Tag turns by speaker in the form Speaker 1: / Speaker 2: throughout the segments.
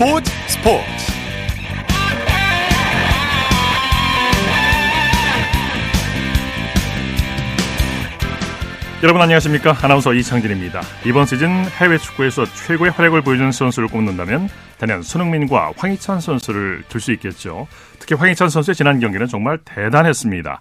Speaker 1: 스포츠 스포츠. 여러분 안녕하십니까? 아나운서 이창진입니다. 이번 시즌 해외 축구에서 최고의 활약을 보여준 선수를 꼽는다면 단연 손흥민과 황희찬 선수를 들 수 있겠죠. 특히 황희찬 선수의 지난 경기는 정말 대단했습니다.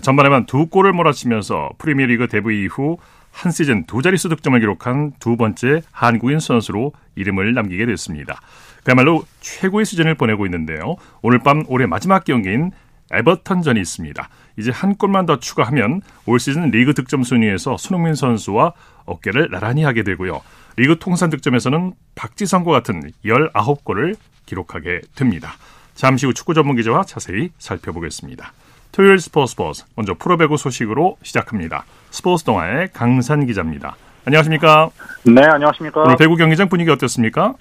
Speaker 1: 전반에만 두 골을 몰아치면서 프리미어리그 데뷔 이후 한 시즌 두 자릿수 득점을 기록한 두 번째 한국인 선수로 이름을 남기게 됐습니다. 그야말로 최고의 시즌을 보내고 있는데요. 오늘 밤 올해 마지막 경기인 에버턴전이 있습니다. 이제 한 골만 더 추가하면 올 시즌 리그 득점 순위에서 손흥민 선수와 어깨를 나란히 하게 되고요. 리그 통산 득점에서는 박지성과 같은 19골을 기록하게 됩니다. 잠시 후 축구 전문 기자와 자세히 살펴보겠습니다. 토요일 스포츠 스포츠 먼저 프로배구 소식으로 시작합니다. 스포츠 동아의 강산 기자입니다. 안녕하십니까?
Speaker 2: 네, 안녕하십니까?
Speaker 1: 오늘 배구 경기장 분위기 어땠습니까?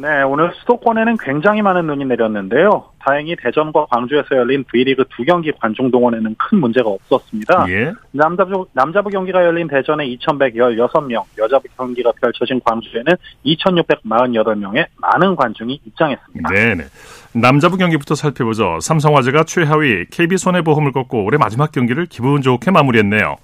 Speaker 2: 네, 오늘 수도권에는 굉장히 많은 눈이 내렸는데요. 다행히 대전과 광주에서 열린 V리그 두 경기 관중 동원에는 큰 문제가 없었습니다.
Speaker 1: 예.
Speaker 2: 남자부, 남자부 경기가 열린 대전에 2,116명, 여자부 경기가 펼쳐진 광주에는 2,648명의 많은 관중이 입장했습니다.
Speaker 1: 네네. 남자부 경기부터 살펴보죠. 삼성화재가 최하위 KB손해보험을 꺾고 올해 마지막 경기를 기분 좋게 마무리했네요.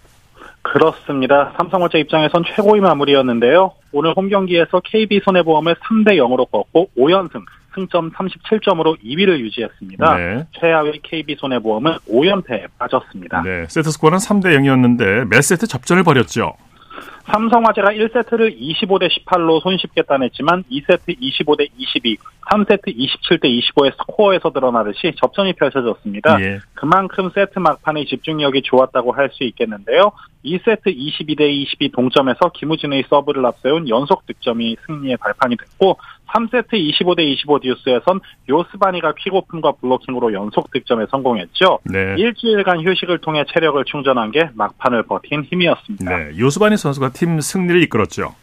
Speaker 2: 그렇습니다. 삼성화재 입장에선 최고의 마무리였는데요. 오늘 홈 경기에서 KB 손해보험을 3대 0으로 꺾고 5연승, 승점 37점으로 2위를 유지했습니다.
Speaker 1: 네.
Speaker 2: 최하위 KB 손해보험은 5연패에 빠졌습니다.
Speaker 1: 네. 세트 스코어는 3대 0이었는데 몇 세트 접전을 벌였죠.
Speaker 2: 삼성화재가 1세트를 25대 18로 손쉽게 따냈지만 2세트 25대 22, 3세트 27대 25의 스코어에서 드러나듯이 접전이 펼쳐졌습니다.
Speaker 1: 예.
Speaker 2: 그만큼 세트 막판의 집중력이 좋았다고 할 수 있겠는데요. 2세트 22대 22 동점에서 김우진의 서브를 앞세운 연속 득점이 승리의 발판이 됐고 3세트 25대 25 듀스에선 요스바니가 퀵오픈과 블로킹으로 연속 득점에 성공했죠.
Speaker 1: 네.
Speaker 2: 일주일간 휴식을 통해 체력을 충전한 게 막판을 버틴 힘이었습니다.
Speaker 1: 네. 요스바니 선수가 팀 승리를 이끌었죠.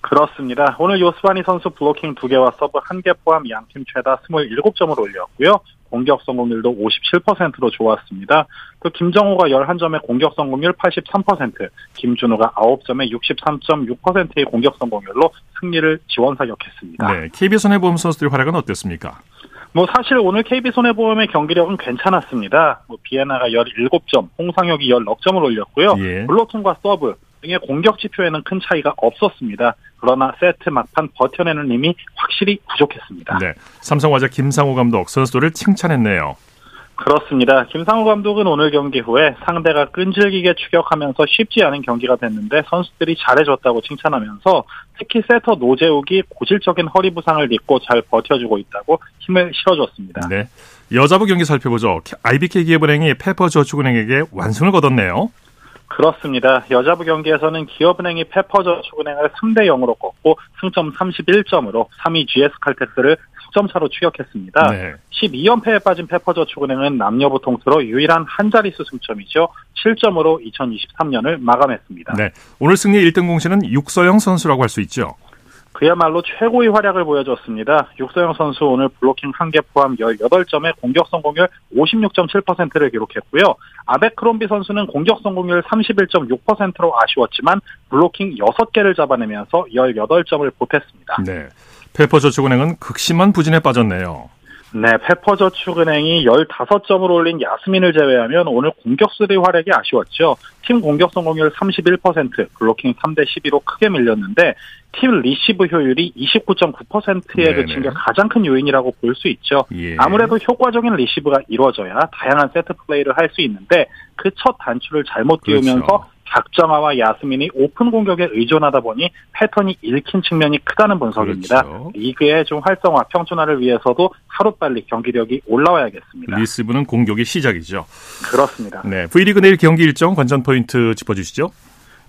Speaker 2: 그렇습니다. 오늘 요스바니 선수 블로킹 2개와 서브 1개 포함 양팀 최다 27점을 올렸고요. 공격 성공률도 57%로 좋았습니다. 또 김정호가 11점의 공격 성공률 83%, 김준호가 9점의 63.6%의 공격 성공률로 승리를 지원사격했습니다.
Speaker 1: 네. KB손해보험 선수들의 활약은 어땠습니까?
Speaker 2: 뭐 사실 오늘 KB손해보험의 경기력은 괜찮았습니다. 뭐 비에나가 17점, 홍상혁이 16점을 올렸고요.
Speaker 1: 예.
Speaker 2: 블로킹과 서브 등의 공격 지표에는 큰 차이가 없었습니다. 그러나 세트 막판 버텨내는 힘이 확실히 부족했습니다.
Speaker 1: 네. 삼성화재 김상호 감독 선수들을 칭찬했네요.
Speaker 2: 그렇습니다. 김상우 감독은 오늘 경기 후에 상대가 끈질기게 추격하면서 쉽지 않은 경기가 됐는데 선수들이 잘해줬다고 칭찬하면서 특히 세터 노재욱이 고질적인 허리 부상을 입고 잘 버텨주고 있다고 힘을 실어줬습니다.
Speaker 1: 네. 여자부 경기 살펴보죠. IBK 기업은행이 페퍼저축은행에게 완승을 거뒀네요.
Speaker 2: 그렇습니다. 여자부 경기에서는 기업은행이 페퍼저축은행을 3대 0으로 꺾고 승점 31점으로 3위 GS칼텍스를 수점 차로 추격했습니다.
Speaker 1: 네.
Speaker 2: 12연패에 빠진 페퍼저축은행은 남녀부 통틀어 유일한 한 자릿수 승점이죠. 7점으로 2023년을 마감했습니다.
Speaker 1: 네. 오늘 승리 1등 공신은 육서영 선수라고 할 수 있죠.
Speaker 2: 그야말로 최고의 활약을 보여줬습니다. 육서영 선수 오늘 블로킹 1개 포함 18점에 공격 성공률 56.7%를 기록했고요. 아베크롬비 선수는 공격 성공률 31.6%로 아쉬웠지만 블로킹 6개를 잡아내면서 18점을 보탰습니다.
Speaker 1: 네. 페퍼저축은행은 극심한 부진에 빠졌네요.
Speaker 2: 네, 페퍼저축은행이 15점을 올린 야스민을 제외하면 오늘 공격수들의 활약이 아쉬웠죠. 팀 공격 성공률 31%, 블로킹 3대 12로 크게 밀렸는데 팀 리시브 효율이 29.9%에
Speaker 1: 네네.
Speaker 2: 그친 게 가장 큰 요인이라고 볼 수 있죠.
Speaker 1: 예.
Speaker 2: 아무래도 효과적인 리시브가 이루어져야 다양한 세트 플레이를 할 수 있는데 그 첫 단추를 잘못 끼우면서
Speaker 1: 그렇죠.
Speaker 2: 박정아와 야스민이 오픈 공격에 의존하다 보니 패턴이 읽힌 측면이 크다는 분석입니다.
Speaker 1: 그렇죠.
Speaker 2: 리그의 좀 활성화, 평준화를 위해서도 하루빨리 경기력이 올라와야겠습니다.
Speaker 1: 리스브는 공격의 시작이죠.
Speaker 2: 그렇습니다.
Speaker 1: 네. V리그 내일 경기 일정 관전 포인트 짚어주시죠.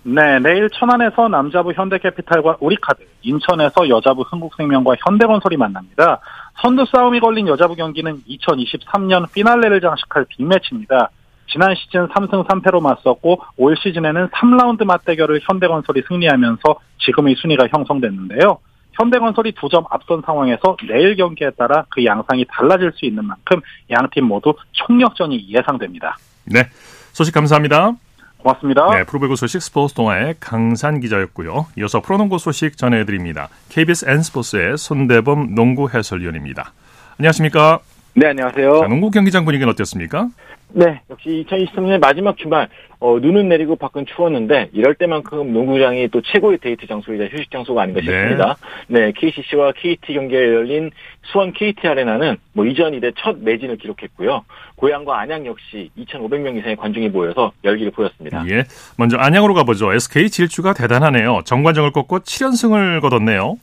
Speaker 2: 네, 내일 천안에서 남자부 현대캐피탈과 우리카드, 인천에서 여자부 흥국생명과 현대건설이 만납니다. 선두 싸움이 걸린 여자부 경기는 2023년 피날레를 장식할 빅매치입니다. 지난 시즌 3승 3패로 맞섰고 올 시즌에는 3라운드 맞대결을 현대건설이 승리하면서 지금의 순위가 형성됐는데요. 현대건설이 두 점 앞선 상황에서 내일 경기에 따라 그 양상이 달라질 수 있는 만큼 양 팀 모두 총력전이 예상됩니다.
Speaker 1: 네. 소식 감사합니다.
Speaker 2: 고맙습니다.
Speaker 1: 네, 프로배구 소식 스포츠 동아의 강산 기자였고요. 이어서 프로농구 소식 전해드립니다. KBS N스포츠의 손대범 농구 해설위원입니다. 안녕하십니까?
Speaker 3: 네, 안녕하세요.
Speaker 1: 자, 농구 경기장 분위기는 어땠습니까?
Speaker 3: 네, 역시 2023년 마지막 주말 어, 눈은 내리고 밖은 추웠는데 이럴 때만큼 농구장이 또 최고의 데이트 장소이자 휴식 장소가 아닌가 싶습니다. 네, 네 KCC와 KT 경기에 열린 수원 KT 아레나는 뭐 이전 이래 첫 매진을 기록했고요. 고향과 안양 역시 2,500명 이상의 관중이 모여서 열기를 보였습니다.
Speaker 1: 예, 먼저 안양으로 가보죠. SK 질주가 대단하네요. 정관정을 꺾고 7연승을 거뒀네요.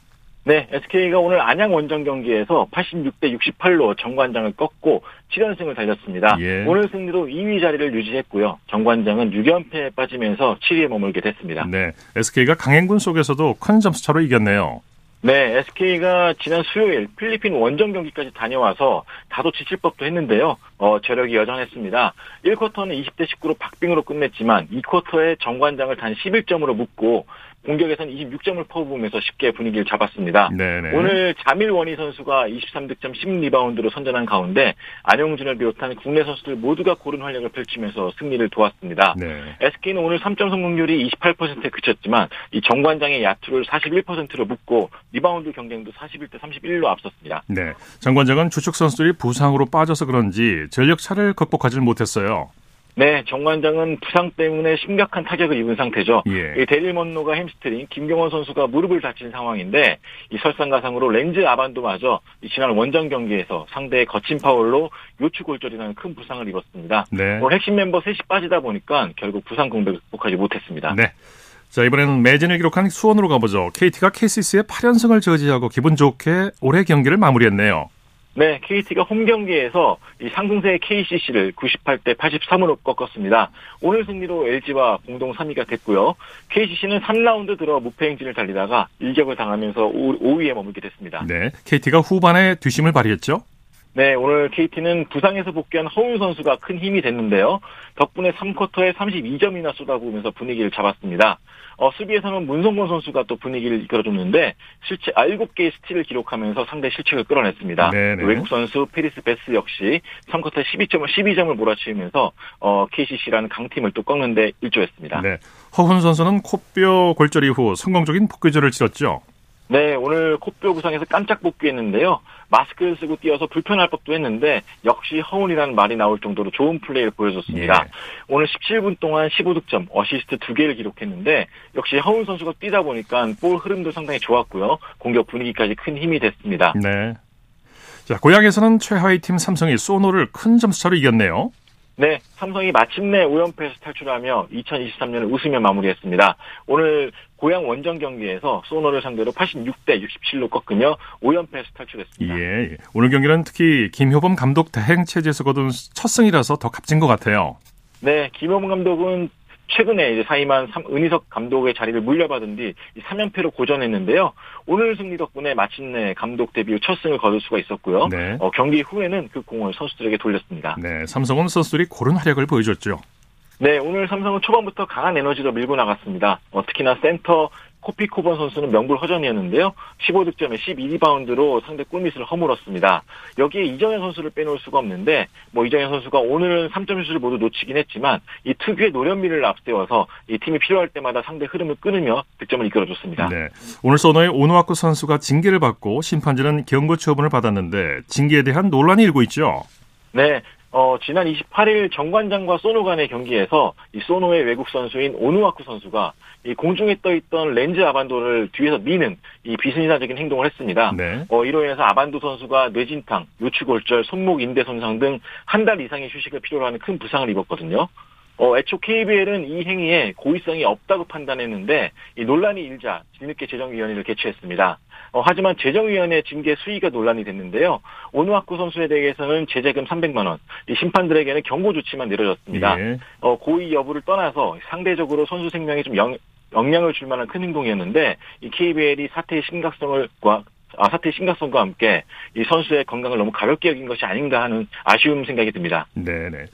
Speaker 3: 네, SK가 오늘 안양 원정 경기에서 86대 68로 정관장을 꺾고 7연승을 달렸습니다. 예. 오늘 승리로 2위 자리를 유지했고요. 정관장은 6연패에 빠지면서 7위에 머물게 됐습니다.
Speaker 1: 네, SK가 강행군 속에서도 큰 점수차로 이겼네요.
Speaker 3: 네, SK가 지난 수요일 필리핀 원정 경기까지 다녀와서 다소 지칠 법도 했는데요. 어, 저력이 여전했습니다. 1쿼터는 20대 19로 박빙으로 끝냈지만 2쿼터에 정관장을 단 11점으로 묶고 공격에서는 26점을 퍼부으면서 쉽게 분위기를 잡았습니다. 네네. 오늘 자밀 워니 선수가 23득점 10리바운드로 선전한 가운데 안영준을 비롯한 국내 선수들 모두가 고른 활약을 펼치면서 승리를 도왔습니다. 네. SK는 오늘 3점 성공률이 28%에 그쳤지만 이 정관장의 야투를 41%로 묶고 리바운드 경쟁도 41대 31로 앞섰습니다.
Speaker 1: 네. 정관장은 주축 선수들이 부상으로 빠져서 그런지 전력 차를 극복하지 못했어요.
Speaker 3: 네, 정관장은 부상 때문에 심각한 타격을 입은 상태죠. 예. 대릴 먼로가 햄스트링, 김경원 선수가 무릎을 다친 상황인데 이 설상가상으로 렌즈 아반도마저 지난 원정 경기에서 상대의 거친 파울로 요추 골절이라는 큰 부상을 입었습니다. 네. 오늘 핵심 멤버 셋이 빠지다 보니까 결국 부상 공백을 극복하지 못했습니다.
Speaker 1: 네. 자, 이번에는 매진을 기록한 수원으로 가보죠. KT가 KCC의 8연승을 저지하고 기분 좋게 올해 경기를 마무리했네요.
Speaker 3: 네, KT가 홈 경기에서 이 상승세의 KCC를 98대 83으로 꺾었습니다. 오늘 승리로 LG와 공동 3위가 됐고요. KCC는 3라운드 들어 무패 행진을 달리다가 일격을 당하면서 5위에 머물게 됐습니다.
Speaker 1: 네, KT가 후반에 뒤심을 발휘했죠?
Speaker 3: 네, 오늘 KT는 부상에서 복귀한 허훈 선수가 큰 힘이 됐는데요. 덕분에 3쿼터에 32점이나 쏟아부으면서 분위기를 잡았습니다. 어, 수비에서는 문성곤 선수가 또 분위기를 이끌어줬는데 실제 7개의 스틸을 기록하면서 상대 실책을 끌어냈습니다. 네네. 외국 선수 패리스 배스 역시 3쿼터 12점을 12점을 몰아치면서 어, KCC라는 강팀을 또 꺾는데 일조했습니다. 네.
Speaker 1: 허훈 선수는 코뼈 골절 이후 성공적인 복귀전을 치렀죠.
Speaker 3: 네, 오늘 코뼈 부상에서 깜짝 복귀했는데요. 마스크를 쓰고 뛰어서 불편할 법도 했는데 역시 허훈이라는 말이 나올 정도로 좋은 플레이를 보여줬습니다. 예. 오늘 17분 동안 15득점, 어시스트 2개를 기록했는데 역시 허운 선수가 뛰다 보니까 볼 흐름도 상당히 좋았고요. 공격 분위기까지 큰 힘이 됐습니다. 네.
Speaker 1: 자, 고향에서는 최하위 팀 삼성이 소노를 큰 점수차로 이겼네요.
Speaker 3: 네, 삼성이 마침내 5연패에서 탈출하며 2023년을 웃으며 마무리했습니다. 오늘 고향 원정 경기에서 소노를 상대로 86대 67로 꺾으며 5연패에서 탈출했습니다.
Speaker 1: 예, 예, 오늘 경기는 특히 김효범 감독 대행 체제에서 거둔 첫 승이라서 더 값진 것 같아요.
Speaker 3: 네, 김효범 감독은 최근에 이제 사임한 은희석 감독의 자리를 물려받은 뒤 3연패로 고전했는데요. 오늘 승리 덕분에 마침내 감독 데뷔 후 첫 승을 거둘 수가 있었고요. 네. 어, 경기 후에는 그 공을 선수들에게 돌렸습니다.
Speaker 1: 네, 삼성은 선수들이 고른 활약을 보여줬죠.
Speaker 3: 네, 오늘 삼성은 초반부터 강한 에너지로 밀고 나갔습니다. 어, 특히나 센터 코피코번 선수는 명불허전이었는데요. 15득점에 12리바운드로 상대 꿀밑을 허물었습니다. 여기에 이정현 선수를 빼놓을 수가 없는데 뭐 이정현 선수가 오늘은 3점 슛을 모두 놓치긴 했지만 이 특유의 노련미를 앞세워서 이 팀이 필요할 때마다 상대 흐름을 끊으며 득점을 이끌어줬습니다. 네.
Speaker 1: 오늘 소노의 오노아쿠 선수가 징계를 받고 심판진은 경고 처분을 받았는데 징계에 대한 논란이 일고 있죠.
Speaker 3: 네, 어, 지난 28일 정관장과 소노 간의 경기에서 이 소노의 외국 선수인 오누아쿠 선수가 이 공중에 떠 있던 렌즈 아반도를 뒤에서 미는 이 비승인사적인 행동을 했습니다. 네. 어, 이로 인해서 아반도 선수가 뇌진탕, 요추골절, 손목 인대 손상 등 한 달 이상의 휴식을 필요로 하는 큰 부상을 입었거든요. 어, 애초 KBL은 이 행위에 고의성이 없다고 판단했는데 이 논란이 일자 뒤늦게 재정위원회를 개최했습니다. 어, 하지만 재정위원회 징계 수위가 논란이 됐는데요. 오누아쿠 선수에 대해서는 제재금 300만 원, 이 심판들에게는 경고 조치만 내려졌습니다. 예. 어, 고의 여부를 떠나서 상대적으로 선수 생명에 좀 영, 영향을 줄 만한 큰 행동이었는데 이 KBL이 사태의 심각성을 아, 사태의 심각성과 함께 이 선수의 건강을 너무 가볍게 여긴 것이 아닌가 하는 아쉬움 생각이 듭니다.
Speaker 1: 네네.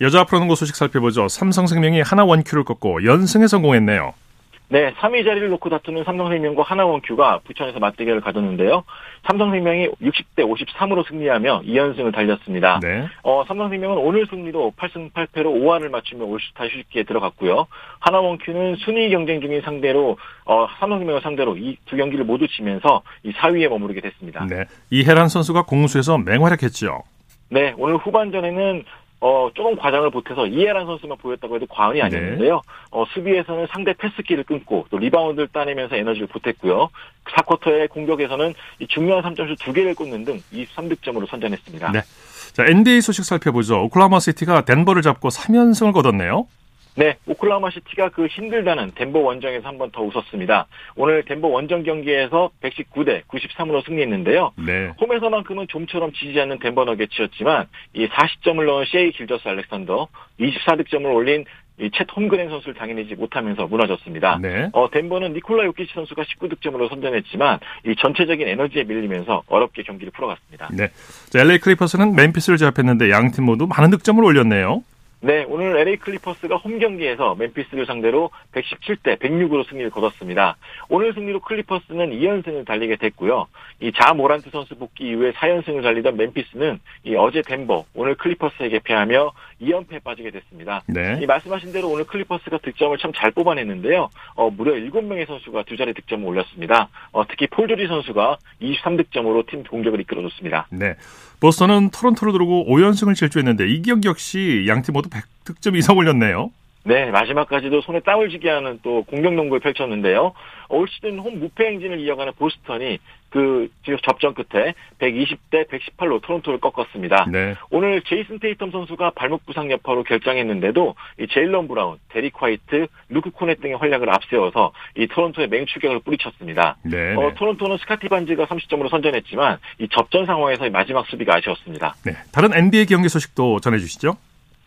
Speaker 1: 여자 프로농구 소식 살펴보죠. 삼성생명이 하나 원큐를 꺾고 연승에 성공했네요.
Speaker 3: 네, 3위 자리를 놓고 다투는 삼성생명과 하나원큐가 부천에서 맞대결을 가졌는데요. 삼성생명이 60대 53으로 승리하며 2연승을 달렸습니다.
Speaker 1: 네.
Speaker 3: 어, 삼성생명은 오늘 승리로 8승 8패로 5할을 맞추며 올스타 휴식기에 들어갔고요. 하나원큐는 순위 경쟁 중인 상대로 어, 삼성생명을 상대로 이 두 경기를 모두 지면서 이 4위에 머무르게 됐습니다.
Speaker 1: 네. 이해란 선수가 공수에서 맹활약했죠.
Speaker 3: 네, 오늘 후반전에는 어, 조금 과장을 보태서 이해란 선수만 보였다고 해도 과언이 아니었는데요. 어, 수비에서는 상대 패스길을 끊고 또 리바운드를 따내면서 에너지를 보탰고요. 4쿼터의 공격에서는 이 중요한 3점슛 두 개를 꽂는 등 23득점으로 선전했습니다.
Speaker 1: 네. 자, NBA 소식 살펴보죠. 오클라호마 시티가 덴버를 잡고 3연승을 거뒀네요.
Speaker 3: 네, 오클라호마 시티가 그 힘들다는 덴버 원정에서 한 번 더 웃었습니다. 오늘 덴버 원정 경기에서 119대 93으로 승리했는데요.
Speaker 1: 네.
Speaker 3: 홈에서만큼은 좀처럼 지지 않는 덴버 너겟이었지만 이 40점을 넣은 셰이 길저스 알렉산더, 24득점을 올린 이 쳇 홈그렌 선수를 당해내지 못하면서 무너졌습니다.
Speaker 1: 네.
Speaker 3: 어, 덴버는 니콜라 요키치 선수가 19득점으로 선전했지만 이 전체적인 에너지에 밀리면서 어렵게 경기를 풀어갔습니다.
Speaker 1: 네. 자, LA 클리퍼스는 멤피스를 제압했는데 양 팀 모두 많은 득점을 올렸네요.
Speaker 3: 네, 오늘 LA 클리퍼스가 홈 경기에서 멤피스를 상대로 117대 106으로 승리를 거뒀습니다. 오늘 승리로 클리퍼스는 2연승을 달리게 됐고요. 이 자 모란트 선수 복귀 이후에 4연승을 달리던 멤피스는 이 어제 덴버, 오늘 클리퍼스에게 패하며 2연패에 빠지게 됐습니다.
Speaker 1: 네.
Speaker 3: 이 말씀하신 대로 오늘 클리퍼스가 득점을 참 잘 뽑아냈는데요. 어, 무려 7명의 선수가 두 자리 득점을 올렸습니다. 어, 특히 폴 조지 선수가 23득점으로 팀 공격을 이끌어줬습니다.
Speaker 1: 네. 보스턴은 토론토를 누르고 5연승을 질주했는데 이 경기 역시 양팀 모두 100득점 이상 올렸네요.
Speaker 3: 네, 마지막까지도 손에 땀을 쥐게 하는 또 공격 농구를 펼쳤는데요. 올 시즌 홈 무패 행진을 이어가는 보스턴이 그 접전 끝에 120대 118로 토론토를 꺾었습니다.
Speaker 1: 네.
Speaker 3: 오늘 제이슨 테이텀 선수가 발목 부상 여파로 결장했는데도 이 제일런 브라운, 데릭 화이트, 루크 코넷 등의 활약을 앞세워서 이 토론토의 맹추격을 뿌리쳤습니다.
Speaker 1: 네.
Speaker 3: 어,
Speaker 1: 네.
Speaker 3: 토론토는 스카티 반즈가 30점으로 선전했지만 이 접전 상황에서 의 마지막 수비가 아쉬웠습니다.
Speaker 1: 네. 다른 NBA 경기 소식도 전해주시죠.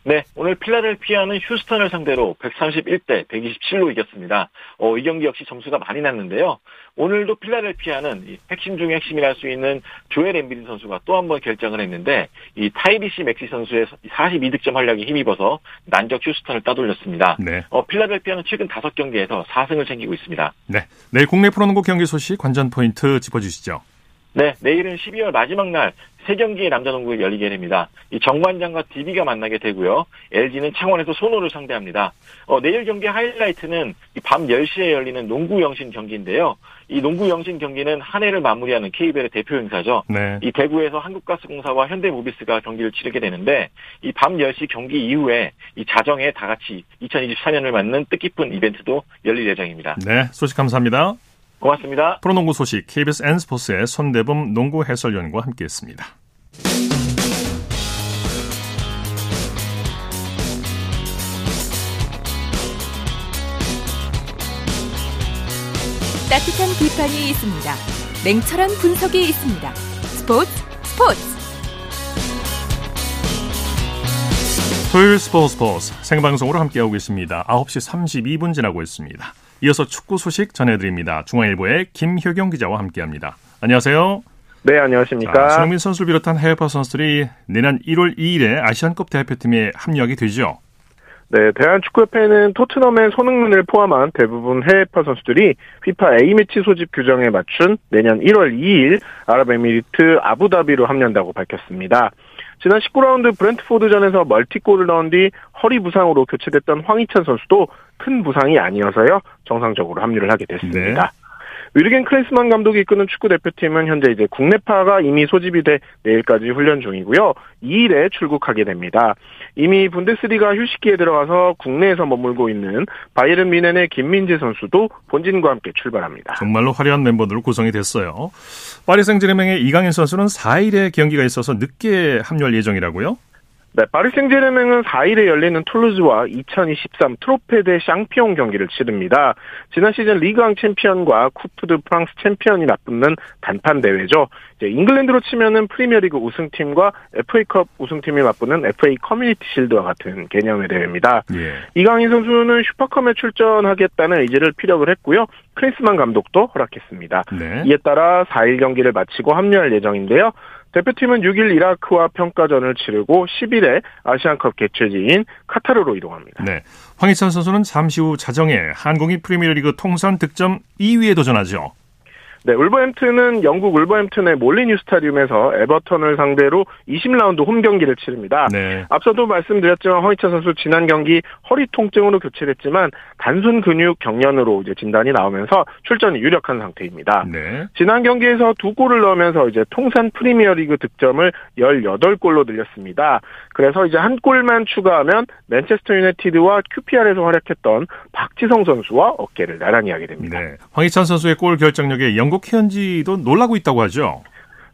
Speaker 3: 네, 오늘 필라델피아는 휴스턴을 상대로 131대 127로 이겼습니다. 어, 이 경기 역시 점수가 많이 났는데요. 오늘도 필라델피아는 이 핵심 중의 핵심이라 할 수 있는 조엘 엠비드 선수가 또 한 번 결장을 했는데 이 타이리스 맥시 선수의 42득점 활약에 힘입어서 난적 휴스턴을 따돌렸습니다.
Speaker 1: 네.
Speaker 3: 어, 필라델피아는 최근 5경기에서 4승을 챙기고 있습니다.
Speaker 1: 네. 내일 국내 프로농구 경기 소식 관전 포인트 짚어주시죠.
Speaker 3: 네, 내일은 12월 마지막 날 세 경기의 남자 농구가 열리게 됩니다. 이 정관장과 DB가 만나게 되고요. LG는 창원에서 손호를 상대합니다. 어, 내일 경기 하이라이트는 밤 10시에 열리는 농구 영신 경기인데요. 이 농구 영신 경기는 한 해를 마무리하는 KBL의 대표 행사죠.
Speaker 1: 네.
Speaker 3: 이 대구에서 한국가스공사와 현대모비스가 경기를 치르게 되는데 이 밤 10시 경기 이후에 이 자정에 다 같이 2024년을 맞는 뜻깊은 이벤트도 열릴 예정입니다.
Speaker 1: 네. 소식 감사합니다.
Speaker 3: 고맙습니다.
Speaker 1: 프로농구 소식 KBS N스포츠의 손대범 농구 해설위원과 함께했습니다.
Speaker 4: 따뜻한 비판이 있습니다. 냉철한 분석이 있습니다. 스포츠 스포츠
Speaker 1: 토요일 스포츠 스포츠 생방송으로 함께하고 있습니다. 9시 32분 지나고 있습니다. 이어서 축구 소식 전해드립니다. 중앙일보의 김효경 기자와 함께합니다. 안녕하세요.
Speaker 5: 네, 안녕하십니까.
Speaker 1: 자, 손흥민 선수를 비롯한 해외파 선수들이 내년 1월 2일에 아시안컵 대표팀에 합류하게 되죠.
Speaker 5: 네, 대한축구협회는 토트넘의 손흥민을 포함한 대부분 해외파 선수들이 FIFA A매치 소집 규정에 맞춘 내년 1월 2일 아랍에미리트 아부다비로 합류한다고 밝혔습니다. 지난 19라운드 브렌트포드전에서 멀티골을 넣은 뒤 허리 부상으로 교체됐던 황희찬 선수도 큰 부상이 아니어서요 정상적으로 합류를 하게 됐습니다.
Speaker 1: 네.
Speaker 5: 위르겐 크레스만 감독이 이끄는 축구 대표팀은 현재 이제 국내파가 이미 소집이 돼 내일까지 훈련 중이고요. 2일에 출국하게 됩니다. 이미 분데스리가 휴식기에 들어가서 국내에서 머물고 있는 바이에른 미넨의 김민재 선수도 본진과 함께 출발합니다.
Speaker 1: 정말로 화려한 멤버들로 구성이 됐어요. 파리 생제르맹의 이강인 선수는 4일에 경기가 있어서 늦게 합류할 예정이라고요?
Speaker 5: 네, 파리 생제르맹은 4일에 열리는 툴루즈와 2023 트로페 데 샹피옹 경기를 치릅니다. 지난 시즌 리그앙 챔피언과 쿠프 드 프랑스 챔피언이 맞붙는 단판 대회죠. 이제 잉글랜드로 치면은 프리미어리그 우승팀과 FA컵 우승팀이 맞붙는 FA 커뮤니티 실드와 같은 개념의 대회입니다.
Speaker 1: 예.
Speaker 5: 이강인 선수는 슈퍼컵에 출전하겠다는 의지를 피력을 했고요. 클린스만 감독도 허락했습니다.
Speaker 1: 네.
Speaker 5: 이에 따라 4일 경기를 마치고 합류할 예정인데요. 대표팀은 6일 이라크와 평가전을 치르고 10일에 아시안컵 개최지인 카타르로 이동합니다.
Speaker 1: 네. 황희찬 선수는 잠시 후 자정에 한국인 프리미어리그 통산 득점 2위에 도전하죠.
Speaker 5: 네, 울버햄튼은 영국 울버햄튼의 몰리뉴 스타디움에서 에버턴을 상대로 20라운드 홈 경기를 치릅니다.
Speaker 1: 네.
Speaker 5: 앞서도 말씀드렸지만 허이찬 선수 지난 경기 허리 통증으로 교체됐지만 단순 근육 경련으로 이제 진단이 나오면서 출전이 유력한 상태입니다.
Speaker 1: 네.
Speaker 5: 지난 경기에서 두 골을 넣으면서 이제 통산 프리미어리그 득점을 18골로 늘렸습니다. 그래서 이제 한 골만 추가하면 맨체스터 유나이티드와 QPR에서 활약했던 박지성 선수와 어깨를 나란히 하게 됩니다.
Speaker 1: 네. 황희찬 선수의 골 결정력에 영국 현지도 놀라고 있다고 하죠.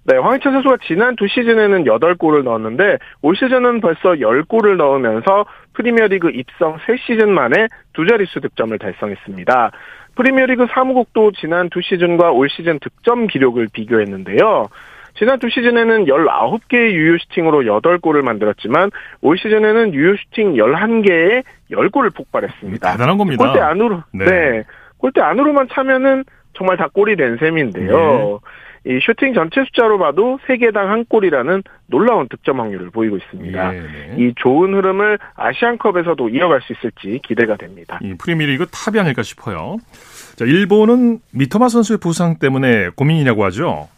Speaker 5: 네, 황희찬 선수가 지난 두 시즌에는 8골을 넣었는데 올 시즌은 벌써 10골을 넣으면서 프리미어리그 입성 3시즌 만에 두 자릿수 득점을 달성했습니다. 프리미어리그 사무국도 지난 두 시즌과 올 시즌 득점 기록을 비교했는데요. 지난 두 시즌에는 19개의 유효 슈팅으로 8골을 만들었지만 올 시즌에는 유효 슈팅 11개에 10골을 폭발했습니다.
Speaker 1: 대단한 겁니다.
Speaker 5: 골대 안으로
Speaker 1: 네.
Speaker 5: 네. 골대 안으로만 차면은 정말 다 골이 된 셈인데요.
Speaker 1: 네.
Speaker 5: 이 슈팅 전체 숫자로 봐도 3개당 한 골이라는 놀라운 득점 확률을 보이고 있습니다.
Speaker 1: 예, 네.
Speaker 5: 이 좋은 흐름을 아시안컵에서도 이어갈 수 있을지 기대가 됩니다.
Speaker 1: 이 프리미어리그 탑이 아닐까 싶어요. 자, 일본은 미토마 선수의 부상 때문에 고민이라고 하죠.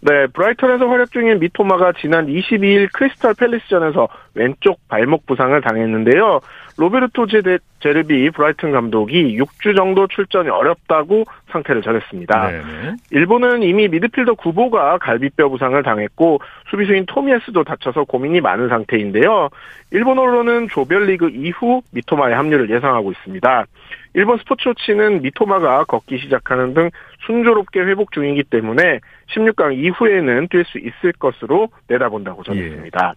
Speaker 5: 네, 브라이턴에서 활약 중인 미토마가 지난 22일 크리스탈 팰리스전에서 왼쪽 발목 부상을 당했는데요. 로베르토 제데, 제르비 브라이튼 감독이 6주 정도 출전이 어렵다고 상태를 전했습니다.
Speaker 1: 네, 네.
Speaker 5: 일본은 이미 미드필더 구보가 갈비뼈 부상을 당했고 수비수인 토미야스도 다쳐서 고민이 많은 상태인데요. 일본 언론은 조별리그 이후 미토마의 합류를 예상하고 있습니다. 일본 스포츠워치는 미토마가 걷기 시작하는 등 순조롭게 회복 중이기 때문에 16강 이후에는 뛸 수 있을 것으로 내다본다고 전했습니다.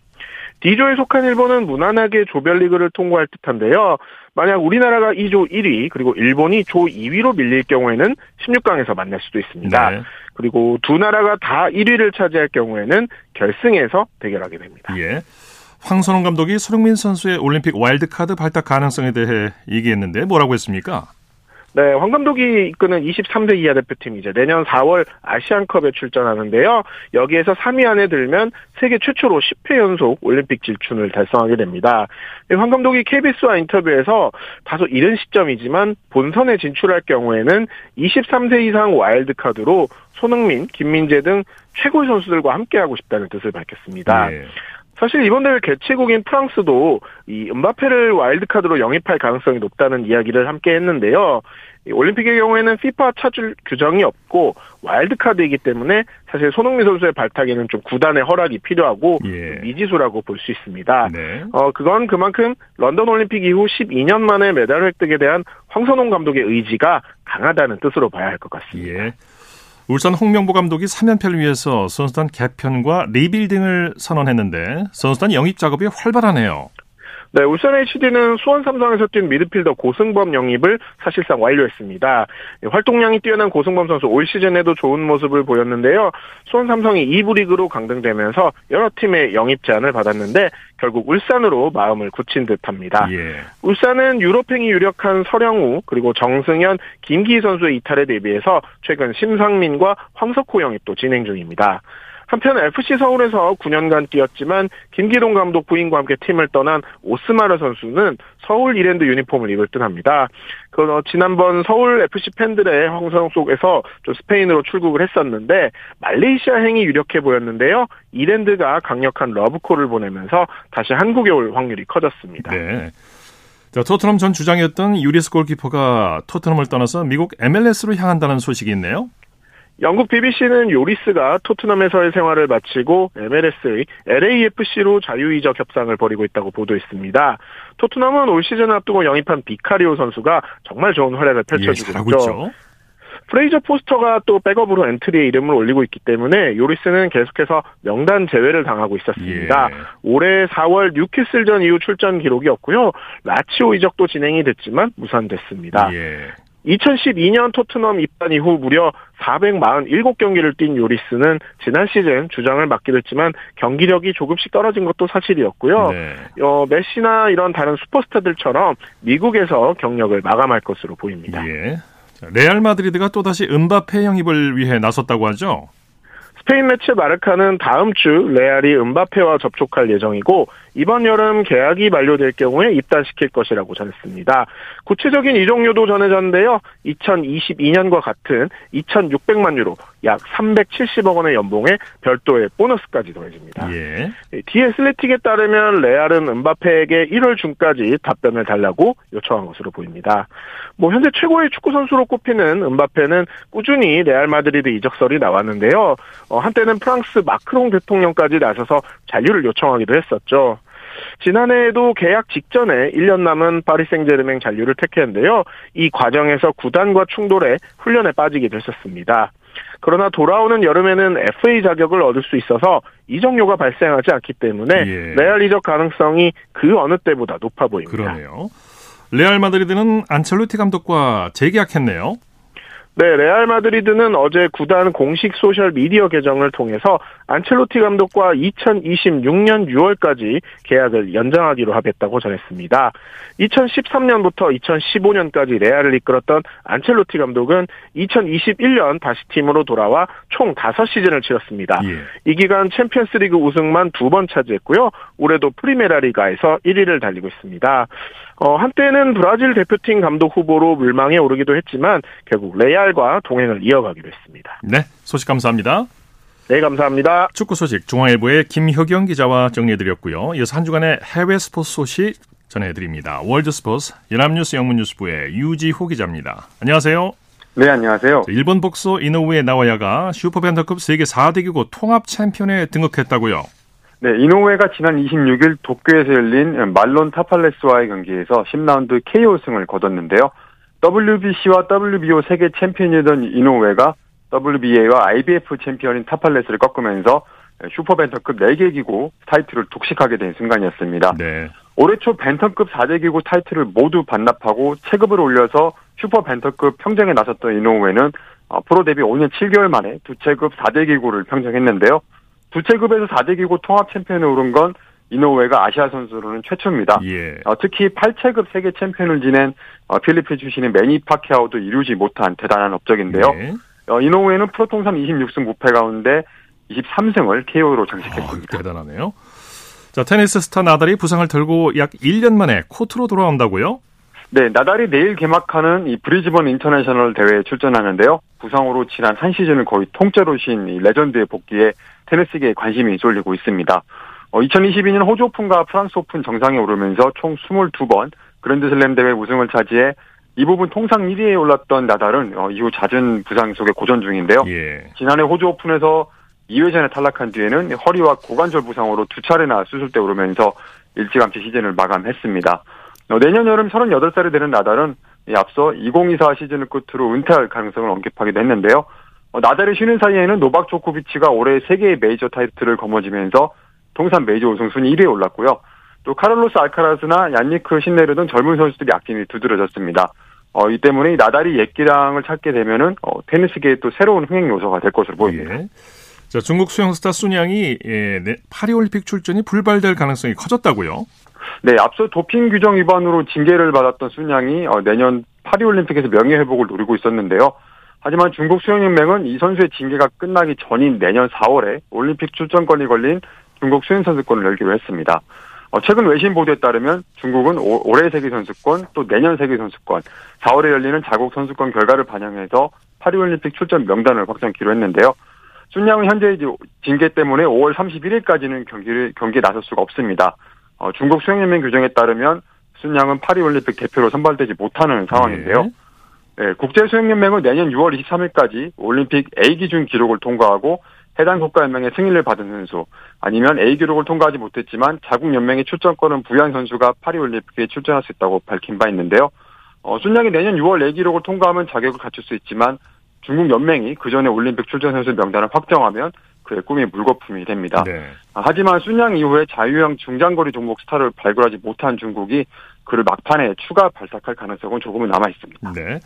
Speaker 5: D조에 속한 일본은 무난하게 조별리그를 통과할 듯한데요. 만약 우리나라가 2조 1위 그리고 일본이 조 2위로 밀릴 경우에는 16강에서 만날 수도 있습니다.
Speaker 1: 네.
Speaker 5: 그리고 두 나라가 다 1위를 차지할 경우에는 결승에서 대결하게 됩니다.
Speaker 1: 예. 황선홍 감독이 손흥민 선수의 올림픽 와일드카드 발탁 가능성에 대해 얘기했는데 뭐라고 했습니까?
Speaker 5: 네, 황 감독이 이끄는 23세 이하 대표팀이 이제 내년 4월 아시안컵에 출전하는데요. 여기에서 3위 안에 들면 세계 최초로 10회 연속 올림픽 질춘을 달성하게 됩니다. 황 감독이 KBS와 인터뷰에서 다소 이른 시점이지만 본선에 진출할 경우에는 23세 이상 와일드카드로 손흥민, 김민재 등 최고의 선수들과 함께하고 싶다는 뜻을 밝혔습니다.
Speaker 1: 예.
Speaker 5: 사실 이번 대회 개최국인 프랑스도 이 은바페를 와일드카드로 영입할 가능성이 높다는 이야기를 함께 했는데요. 이 올림픽의 경우에는 피파 차출 규정이 없고 와일드카드이기 때문에 사실 손흥민 선수의 발탁에는 좀 구단의 허락이 필요하고
Speaker 1: 예.
Speaker 5: 미지수라고 볼 수 있습니다.
Speaker 1: 네.
Speaker 5: 어, 그건 그만큼 런던 올림픽 이후 12년 만에 메달 획득에 대한 황선홍 감독의 의지가 강하다는 뜻으로 봐야 할 것 같습니다.
Speaker 1: 예. 울산 홍명보 감독이 3연패를 위해서 선수단 개편과 리빌딩을 선언했는데 선수단 영입 작업이 활발하네요.
Speaker 5: 네, 울산 HD는 수원 삼성에서 뛴 미드필더 고승범 영입을 사실상 완료했습니다. 활동량이 뛰어난 고승범 선수 올 시즌에도 좋은 모습을 보였는데요. 수원 삼성이 2부 리그로 강등되면서 여러 팀의 영입 제안을 받았는데 결국 울산으로 마음을 굳힌 듯합니다.
Speaker 1: 예.
Speaker 5: 울산은 유럽행이 유력한 서령우 그리고 정승현, 김기희 선수의 이탈에 대비해서 최근 심상민과 황석호 영입도 진행 중입니다. 한편 FC 서울에서 9년간 뛰었지만 김기동 감독 부인과 함께 팀을 떠난 오스마르 선수는 서울 이랜드 유니폼을 입을 듯합니다. 그 어, 지난번 서울 FC 팬들의 환송 속에서 좀 스페인으로 출국을 했었는데 말레이시아 행이 유력해 보였는데요. 이랜드가 강력한 러브콜을 보내면서 다시 한국에 올 확률이 커졌습니다.
Speaker 1: 네. 자, 토트넘 전 주장이었던 요리스 골키퍼가 토트넘을 떠나서 미국 MLS로 향한다는 소식이 있네요.
Speaker 5: 영국 BBC는 요리스가 토트넘에서의 생활을 마치고 MLS의 LAFC로 자유이적 협상을 벌이고 있다고 보도했습니다. 토트넘은 올 시즌 앞두고 영입한 비카리오 선수가 정말 좋은 활약을
Speaker 1: 예,
Speaker 5: 펼쳐주고 있죠.
Speaker 1: 있죠.
Speaker 5: 프레이저 포스터가 또 백업으로 엔트리에 이름을 올리고 있기 때문에 요리스는 계속해서 명단 제외를 당하고 있었습니다.
Speaker 1: 예.
Speaker 5: 올해 4월 뉴캐슬전 이후 출전 기록이 없고요. 라치오 이적도 진행이 됐지만 무산됐습니다.
Speaker 1: 예.
Speaker 5: 2012년 토트넘 입단 이후 무려 447경기를 뛴 요리스는 지난 시즌 주장을 맡기도 했지만 경기력이 조금씩 떨어진 것도 사실이었고요.
Speaker 1: 네.
Speaker 5: 어, 메시나 이런 다른 슈퍼스타들처럼 미국에서 경력을 마감할 것으로 보입니다.
Speaker 1: 예. 자, 레알 마드리드가 또다시 은바페 영입을 위해 나섰다고 하죠.
Speaker 5: 스페인 매체 마르카는 다음 주 레알이 은바페와 접촉할 예정이고 이번 여름 계약이 만료될 경우에 입단시킬 것이라고 전했습니다. 구체적인 이적료도 전해졌는데요. 2022년과 같은 2,600만 유로, 약 370억 원의 연봉에 별도의 보너스까지 더해집니다.
Speaker 1: 예.
Speaker 5: 디애슬레틱에 따르면 레알은 음바페에게 1월 중까지 답변을 달라고 요청한 것으로 보입니다. 뭐 현재 최고의 축구 선수로 꼽히는 음바페는 꾸준히 레알 마드리드 이적설이 나왔는데요. 어, 한때는 프랑스 마크롱 대통령까지 나서서 잔류를 요청하기도 했었죠. 지난해에도 계약 직전에 1년 남은 파리 생제르맹 잔류를 택했는데요. 이 과정에서 구단과 충돌해 훈련에 빠지기도 했었습니다. 그러나 돌아오는 여름에는 FA 자격을 얻을 수 있어서 이적료가 발생하지 않기 때문에
Speaker 1: 예.
Speaker 5: 레알 이적 가능성이 그 어느 때보다 높아 보입니다.
Speaker 1: 그러네요. 레알 마드리드는 안첼로티 감독과 재계약했네요.
Speaker 5: 네, 레알 마드리드는 어제 구단 공식 소셜 미디어 계정을 통해서 안첼로티 감독과 2026년 6월까지 계약을 연장하기로 합의했다고 전했습니다. 2013년부터 2015년까지 레알을 이끌었던 안첼로티 감독은 2021년 다시 팀으로 돌아와 총 5시즌을 치렀습니다.
Speaker 1: 예.
Speaker 5: 이 기간 챔피언스리그 우승만 두 번 차지했고요. 올해도 프리메라리가에서 1위를 달리고 있습니다. 어, 한때는 브라질 대표팀 감독 후보로 물망에 오르기도 했지만 결국 레알과 동행을 이어가기로 했습니다.
Speaker 1: 네, 소식 감사합니다.
Speaker 5: 네, 감사합니다.
Speaker 1: 축구 소식 중앙일보의 김효경 기자와 정리해드렸고요. 이어서 한 주간의 해외 스포츠 소식 전해드립니다. 월드스포츠 연합뉴스 영문뉴스부의 유지호 기자입니다. 안녕하세요.
Speaker 6: 네, 안녕하세요.
Speaker 1: 일본 복서 이노우에 나오야가 슈퍼밴텀급 세계 4대 기구 통합 챔피언에 등극했다고요.
Speaker 6: 네, 이노우에가 지난 26일 도쿄에서 열린 말론 타팔레스와의 경기에서 10라운드 KO 승을 거뒀는데요. WBC와 WBO 세계 챔피언이던 이노우에가 WBA와 IBF 챔피언인 타팔레스를 꺾으면서 슈퍼밴텀급 4개 기구 타이틀을 독식하게 된 순간이었습니다.
Speaker 1: 네.
Speaker 6: 올해 초 밴텀급 4대 기구 타이틀을 모두 반납하고 체급을 올려서 슈퍼 밴텀급 평정에 나섰던 이노우에는 어, 프로 데뷔 5년 7개월 만에 두 체급 4대 기구를 평정했는데요. 두 체급에서 4대 기구 통합 챔피언에 오른 건 이노우에가 아시아 선수로는 최초입니다.
Speaker 1: 예.
Speaker 6: 어, 특히 8체급 세계 챔피언을 지낸 어, 필리핀 출신의 매니 파키아오도 이루지 못한 대단한 업적인데요.
Speaker 1: 네.
Speaker 6: 어, 이노우에는 프로 통산 26승 무패 가운데 23승을 KO로
Speaker 1: 아,
Speaker 6: 장식했습니다.
Speaker 1: 대단하네요. 자, 테니스 스타 나달이 부상을 털고 약 1년 만에 코트로 돌아온다고요?
Speaker 6: 네, 나달이 내일 개막하는 이 브리즈번 인터내셔널 대회에 출전하는데요. 부상으로 지난 한 시즌을 거의 통째로 쉰 이 레전드의 복귀에 테니스계의 관심이 쏠리고 있습니다. 어, 2022년 호주 오픈과 프랑스 오픈 정상에 오르면서 총 22번 그랜드슬램 대회 우승을 차지해 이 부문 통산 1위에 올랐던 나달은 어, 이후 잦은 부상 속에 고전 중인데요.
Speaker 1: 예.
Speaker 6: 지난해 호주 오픈에서 2회전에 탈락한 뒤에는 허리와 고관절 부상으로 두 차례나 수술대 오르면서 일찌감치 시즌을 마감했습니다. 어, 내년 여름 38살이 되는 나달은 이 앞서 2024 시즌을 끝으로 은퇴할 가능성을 언급하기도 했는데요. 어, 나달이 쉬는 사이에는 노박 조코비치가 올해 세 개의 메이저 타이틀을 거머쥐면서 통산 메이저 우승 순위 1위에 올랐고요. 또 카를로스 알카라스나 얀니크 신네르 등 젊은 선수들의 약진이 두드러졌습니다. 어, 이 때문에 이 나달이 옛 기량을 찾게 되면은 어, 테니스계의 또 새로운 흥행 요소가 될 것으로 보입니다.
Speaker 1: 예. 자, 중국 수영 스타 순양이 예, 네, 파리올림픽 출전이 불발될 가능성이 커졌다고요?
Speaker 6: 네, 앞서 도핑 규정 위반으로 징계를 받았던 순양이 어, 내년 파리올림픽에서 명예 회복을 노리고 있었는데요. 하지만 중국 수영연맹은 이 선수의 징계가 끝나기 전인 내년 4월에 올림픽 출전권이 걸린 중국 수영 선수권을 열기로 했습니다. 어, 최근 외신 보도에 따르면 중국은 오, 올해 세계 선수권 또 내년 세계 선수권 4월에 열리는 자국 선수권 결과를 반영해서 파리올림픽 출전 명단을 확정키로 했는데요. 순양은 현재 징계 때문에 5월 31일까지는 경기를 경기에 나설 수가 없습니다. 어, 중국 수영연맹 규정에 따르면 순양은 파리올림픽 대표로 선발되지 못하는 상황인데요. 네, 국제수영연맹은 내년 6월 23일까지 올림픽 A 기준 기록을 통과하고 해당 국가연맹의 승인을 받은 선수 아니면 A 기록을 통과하지 못했지만 자국 연맹의 출전권은 부여한 선수가 파리올림픽에 출전할 수 있다고 밝힌 바 있는데요. 어, 쑨양이 내년 6월 A 기록을 통과하면 자격을 갖출 수 있지만 중국 연맹이 그 전에 올림픽 출전 선수 명단을 확정하면 그의 꿈이 물거품이 됩니다.
Speaker 1: 네.
Speaker 6: 아, 하지만 쑨양 이후에 자유형 중장거리 종목 스타를 발굴하지 못한 중국이 그를 막판에 추가 발탁할 가능성은 조금은 남아 있습니다.
Speaker 1: 네.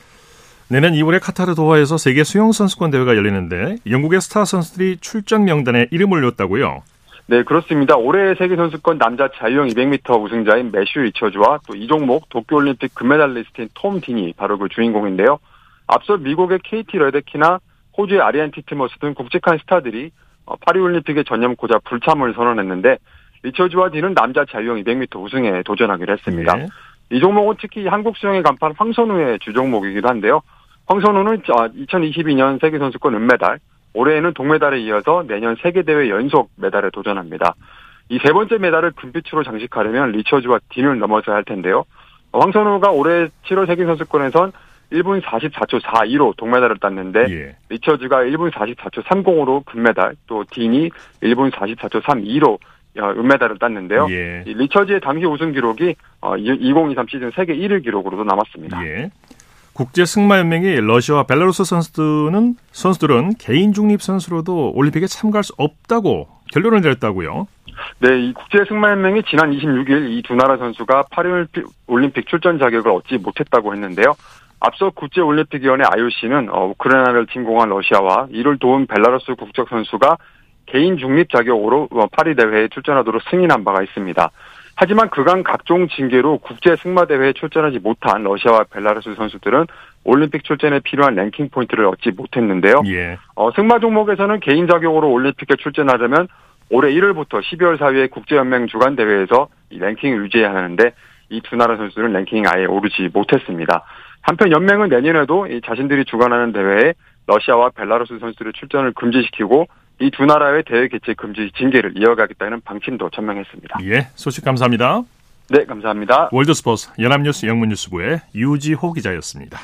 Speaker 1: 내년 2월에 카타르 도하에서 세계 수영 선수권 대회가 열리는데 영국의 스타 선수들이 출전 명단에 이름을 올렸다고요?
Speaker 6: 네, 그렇습니다. 올해 세계 선수권 남자 자유형 200m 우승자인 매슈 리처즈와 또 이 종목 도쿄 올림픽 금메달리스트인 톰 딘이 바로 그 주인공인데요. 앞서 미국의 케이티 레데키나 호주의 아리안 티트머스 등 굵직한 스타들이 어, 파리올림픽에 전념코자 불참을 선언했는데 리처즈와 딘은 남자 자유형 200m 우승에 도전하기로 했습니다.
Speaker 1: 예.
Speaker 6: 이 종목은 특히 한국 수영의 간판 황선우의 주종목이기도 한데요. 황선우는 2022년 세계선수권 은메달, 올해에는 동메달에 이어서 내년 세계대회 연속 메달에 도전합니다. 이 세 번째 메달을 금빛으로 장식하려면 리처즈와 딘을 넘어서야 할 텐데요. 황선우가 올해 7월 세계선수권에선 1분 44초 42로 동메달을 땄는데
Speaker 1: 예.
Speaker 6: 리처즈가 1분 44초 30으로 금메달, 또 딘이 1분 44초 32로 어, 은메달을 땄는데요.
Speaker 1: 예.
Speaker 6: 이 리처즈의 당시 우승 기록이 어, 2023 시즌 세계 1위 기록으로도 남았습니다.
Speaker 1: 예. 국제 승마 연맹이 러시아와 벨라루스 선수들은 선수들은 개인 중립 선수로도 올림픽에 참가할 수 없다고 결론을 내렸다고요.
Speaker 6: 네, 이 국제 승마 연맹이 지난 26일 이 두 나라 선수가 파리올림픽 올림픽 출전 자격을 얻지 못했다고 했는데요. 앞서 국제올림픽위원회 IOC는 어, 우크라이나를 침공한 러시아와 이를 도운 벨라루스 국적 선수가 개인 중립 자격으로 어, 파리 대회에 출전하도록 승인한 바가 있습니다. 하지만 그간 각종 징계로 국제 승마 대회에 출전하지 못한 러시아와 벨라루스 선수들은 올림픽 출전에 필요한 랭킹 포인트를 얻지 못했는데요.
Speaker 1: 예.
Speaker 6: 어, 승마 종목에서는 개인 자격으로 올림픽에 출전하려면 올해 1월부터 12월 사이에 국제연맹 주간 대회에서 이 랭킹을 유지해야 하는데 이 두 나라 선수들은 랭킹이 아예 오르지 못했습니다. 한편 연맹은 내년에도 이 자신들이 주관하는 대회에 러시아와 벨라루스 선수들의 출전을 금지시키고 이 두 나라의 대회 개최 금지 징계를 이어가겠다는 방침도 천명했습니다.
Speaker 1: 예. 소식 감사합니다.
Speaker 6: 네, 감사합니다.
Speaker 1: 월드스포츠 연합뉴스 영문뉴스부의 유지호 기자였습니다.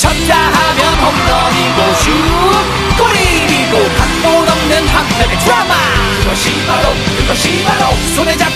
Speaker 7: 쳤다 하면 홈런이고 슛 골이고 각본 없는 한편의 드라마 그것이 바로 그것이 바로 손에 우승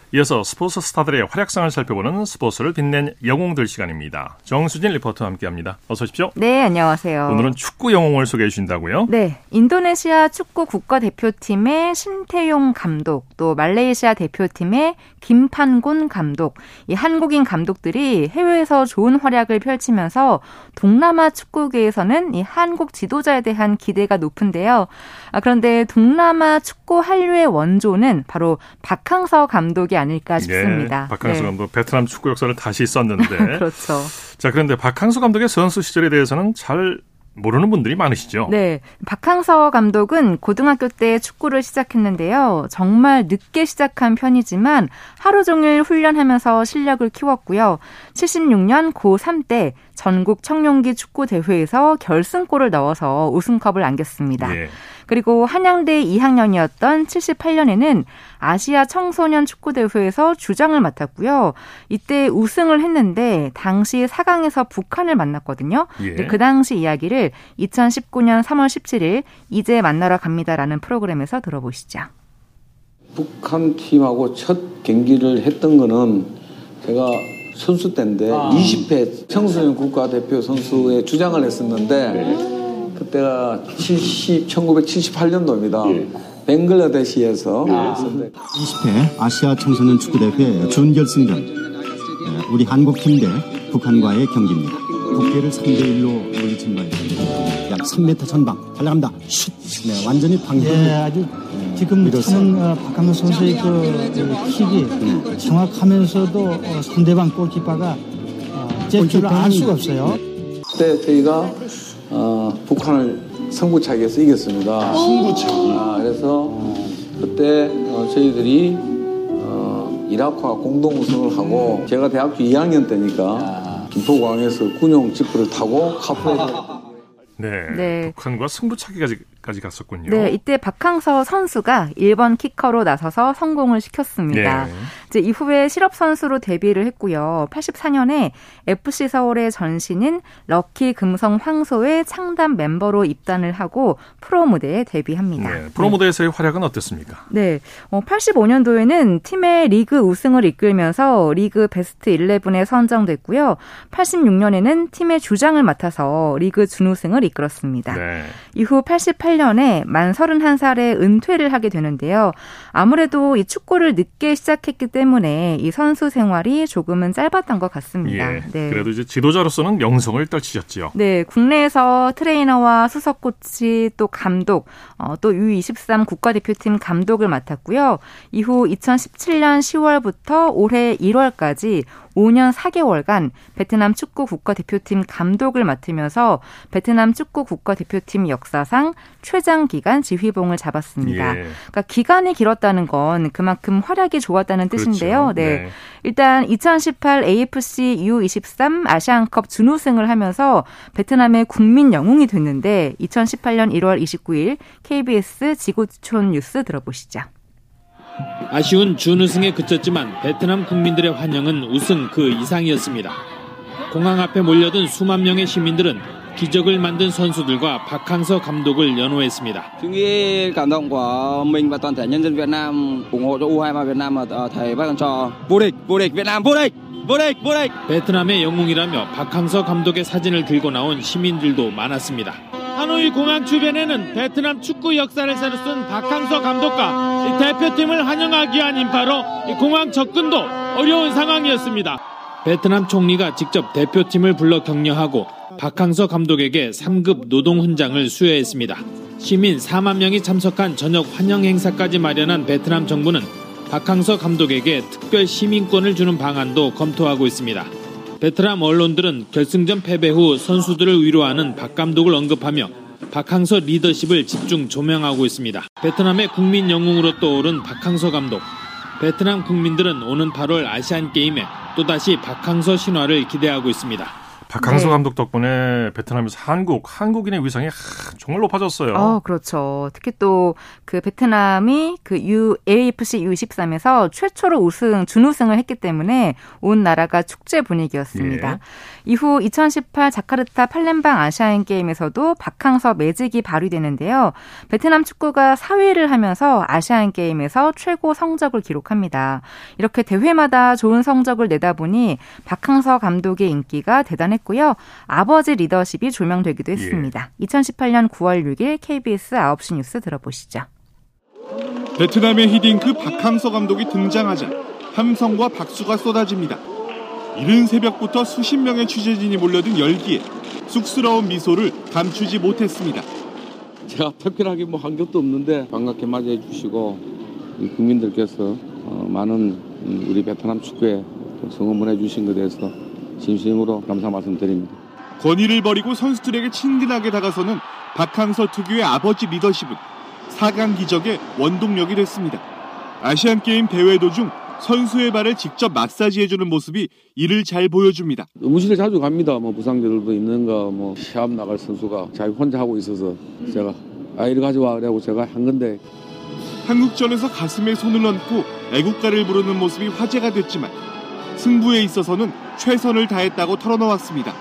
Speaker 1: 이어서 스포츠 스타들의 활약상을 살펴보는 스포츠를 빛낸 영웅들 시간입니다. 정수진 리포터와 함께합니다. 어서 오십시오.
Speaker 8: 네, 안녕하세요.
Speaker 1: 오늘은 축구 영웅을 소개해 주신다고요?
Speaker 8: 네, 인도네시아 축구 국가대표팀의 신태용 감독, 또 말레이시아 대표팀의 김판곤 감독, 이 한국인 감독들이 해외에서 좋은 활약을 펼치면서 동남아 축구계에서는 이 한국 지도자에 대한 기대가 높은데요. 아, 그런데 동남아 축구 한류의 원조는 바로 박항서 감독이 아닐까 싶습니다.
Speaker 1: 네, 박항서
Speaker 8: 네.
Speaker 1: 감독 베트남 축구 역사를 다시 썼는데
Speaker 8: 그렇죠.
Speaker 1: 자 그런데 박항서 감독의 선수 시절에 대해서는 잘 모르는 분들이 많으시죠?
Speaker 8: 네. 박항서 감독은 고등학교 때 축구를 시작했는데요. 정말 늦게 시작한 편이지만 하루 종일 훈련하면서 실력을 키웠고요. 76년 고3 때 전국 청룡기 축구 대회에서 결승골을 넣어서 우승컵을 안겼습니다.
Speaker 1: 예.
Speaker 8: 그리고 한양대 2학년이었던 78년에는 아시아 청소년 축구 대회에서 주장을 맡았고요. 이때 우승을 했는데 당시 4강에서 북한을 만났거든요.
Speaker 1: 예.
Speaker 8: 그 당시 이야기를 2019년 3월 17일 이제 만나러 갑니다라는 프로그램에서 들어보시죠.
Speaker 9: 북한 팀하고 첫 경기를 했던 거는 제가 선수 때인데 20회 청소년 국가대표 선수의 주장을 했었는데 그때가 70, 1978년도입니다. 벵글라데시에서 했었는데
Speaker 10: 20회 아시아 청소년 축구대회 준결승전 예, 우리 한국팀 대 북한과의 경기입니다. 국계를 3대1로 물리친 바 있습니다. 약 3m 전방 달려갑니다. 슛! 네, 완전히 방금
Speaker 11: 예, 아주 지금 차는 어, 박한호 선수의 그, 그 킥이 정확하면서도 어, 상대방 골키퍼가 어, 제줄을 알 수가 없어요.
Speaker 9: 그때 저희가 어, 북한을 승부차기에서 이겼습니다. 승부차기. 아, 그래서 그때 어, 저희들이 어, 이라크와 공동 우승을 하고 제가 대학교 2학년 때니까 김포공항에서 군용 지프를 타고 카프에
Speaker 1: 네.
Speaker 8: 네.
Speaker 1: 북한과 승부차기까지 까지 갔었군요.
Speaker 8: 네, 이때 박항서 선수가 1번 키커로 나서서 성공을 시켰습니다.
Speaker 1: 네.
Speaker 8: 이제 이후에 실업 선수로 데뷔를 했고요. 84년에 FC 서울의 전신인 럭키 금성 황소의 창단 멤버로 입단을 하고 프로 무대에 데뷔합니다.
Speaker 1: 네, 프로 무대에서의 활약은 어땠습니까?
Speaker 8: 네, 어, 85년도에는 팀의 리그 우승을 이끌면서 리그 베스트 11에 선정됐고요. 86년에는 팀의 주장을 맡아서 리그 준우승을 이끌었습니다.
Speaker 1: 네.
Speaker 8: 이후 88년에 만 31살에 은퇴를 하게 되는데요. 아무래도 이 축구를 늦게 시작했기 때문에 이 선수 생활이 조금은 짧았던 것 같습니다.
Speaker 1: 예,
Speaker 8: 네.
Speaker 1: 그래도 이제 지도자로서는 명성을 떨치셨지요.
Speaker 8: 네, 국내에서 트레이너와 수석 코치 또 감독, 어, 또 U23 국가대표팀 감독을 맡았고요. 이후 2017년 10월부터 올해 1월까지 5년 4개월간 베트남 축구 국가대표팀 감독을 맡으면서 베트남 축구 국가대표팀 역사상 최장 기간 지휘봉을 잡았습니다.
Speaker 1: 예.
Speaker 8: 그러니까 기간이 길었다는 건 그만큼 활약이 좋았다는 뜻인데요.
Speaker 1: 그렇죠.
Speaker 8: 네.
Speaker 1: 네.
Speaker 8: 일단 2018 AFC U23 아시안컵 준우승을 하면서 베트남의 국민 영웅이 됐는데 2018년 1월 29일 KBS 지구촌 뉴스 들어보시죠.
Speaker 12: 아쉬운 준우승에 그쳤지만 베트남 국민들의 환영은 우승 그 이상이었습니다. 공항 앞에 몰려든 수만 명의 시민들은 기적을 만든 선수들과 박항서 감독을 연호했습니다.
Speaker 13: Động của mình và toàn thể nhân dân Việt Nam ủng hộ cho U23 Việt Nam ở thầy Park Hang-seo vô địch, vô địch Việt Nam vô địch, vô địch, vô địch.
Speaker 12: 베트남의 영웅이라며 박항서 감독의 사진을 들고 나온 시민들도 많았습니다. 하노이 공항 주변에는 베트남 축구 역사를 새로 쓴 박항서 감독과 대표팀을 환영하기 위한 인파로 공항 접근도 어려운 상황이었습니다. 베트남 총리가 직접 대표팀을 불러 격려하고 박항서 감독에게 3급 노동 훈장을 수여했습니다. 시민 4만 명이 참석한 저녁 환영 행사까지 마련한 베트남 정부는 박항서 감독에게 특별 시민권을 주는 방안도 검토하고 있습니다. 베트남 언론들은 결승전 패배 후 선수들을 위로하는 박 감독을 언급하며 박항서 리더십을 집중 조명하고 있습니다. 베트남의 국민 영웅으로 떠오른 박항서 감독. 베트남 국민들은 오는 8월 아시안 게임에 또다시 박항서 신화를 기대하고 있습니다.
Speaker 1: 박항서
Speaker 8: 네.
Speaker 1: 감독 덕분에 베트남에서 한국, 한국인의 위상이 하, 정말 높아졌어요.
Speaker 8: 어, 그렇죠. 특히 또 그 베트남이 그 U, AFC U23에서 최초로 우승, 준우승을 했기 때문에 온 나라가 축제 분위기였습니다.
Speaker 1: 예.
Speaker 8: 이후 2018 자카르타 팔렘방 아시안 게임에서도 박항서 매직이 발휘되는데요. 베트남 축구가 4위를 하면서 아시안 게임에서 최고 성적을 기록합니다. 이렇게 대회마다 좋은 성적을 내다 보니 박항서 감독의 인기가 대단했고요. 아버지 리더십이 조명되기도 했습니다. 2018년 9월 6일 KBS 9시 뉴스 들어보시죠.
Speaker 14: 베트남의 히딩크 박항서 감독이 등장하자 함성과 박수가 쏟아집니다. 이른 새벽부터 수십 명의 취재진이 몰려든 열기에 쑥스러운 미소를 감추지 못했습니다.
Speaker 9: 제가 특별하게 뭐 한 것도 없는데 반갑게 맞이해 주시고 이 국민들께서 어, 많은 음, 우리 베트남 축구에 또 성원을 해주신 것에 대해서 진심으로 감사 말씀드립니다.
Speaker 14: 권위를 버리고 선수들에게 친근하게 다가서는 박항서 특유의 아버지 리더십은 4강 기적의 원동력이 됐습니다. 아시안 게임 대회 도중 선수의 발을 직접 마사지해주는 모습이 이를 잘 보여줍니다.
Speaker 9: 의무실에 자주 갑니다. 뭐 부상자들도 있는가 뭐 시합 나갈 선수가 자기 혼자 하고 있어서 제가 아이를 가져와 그래고 제가 한 건데
Speaker 14: 한국전에서 가슴에 손을 얹고 애국가를 부르는 모습이 화제가 됐지만 승부에 있어서는 최선을 다했다고 털어놓았습니다.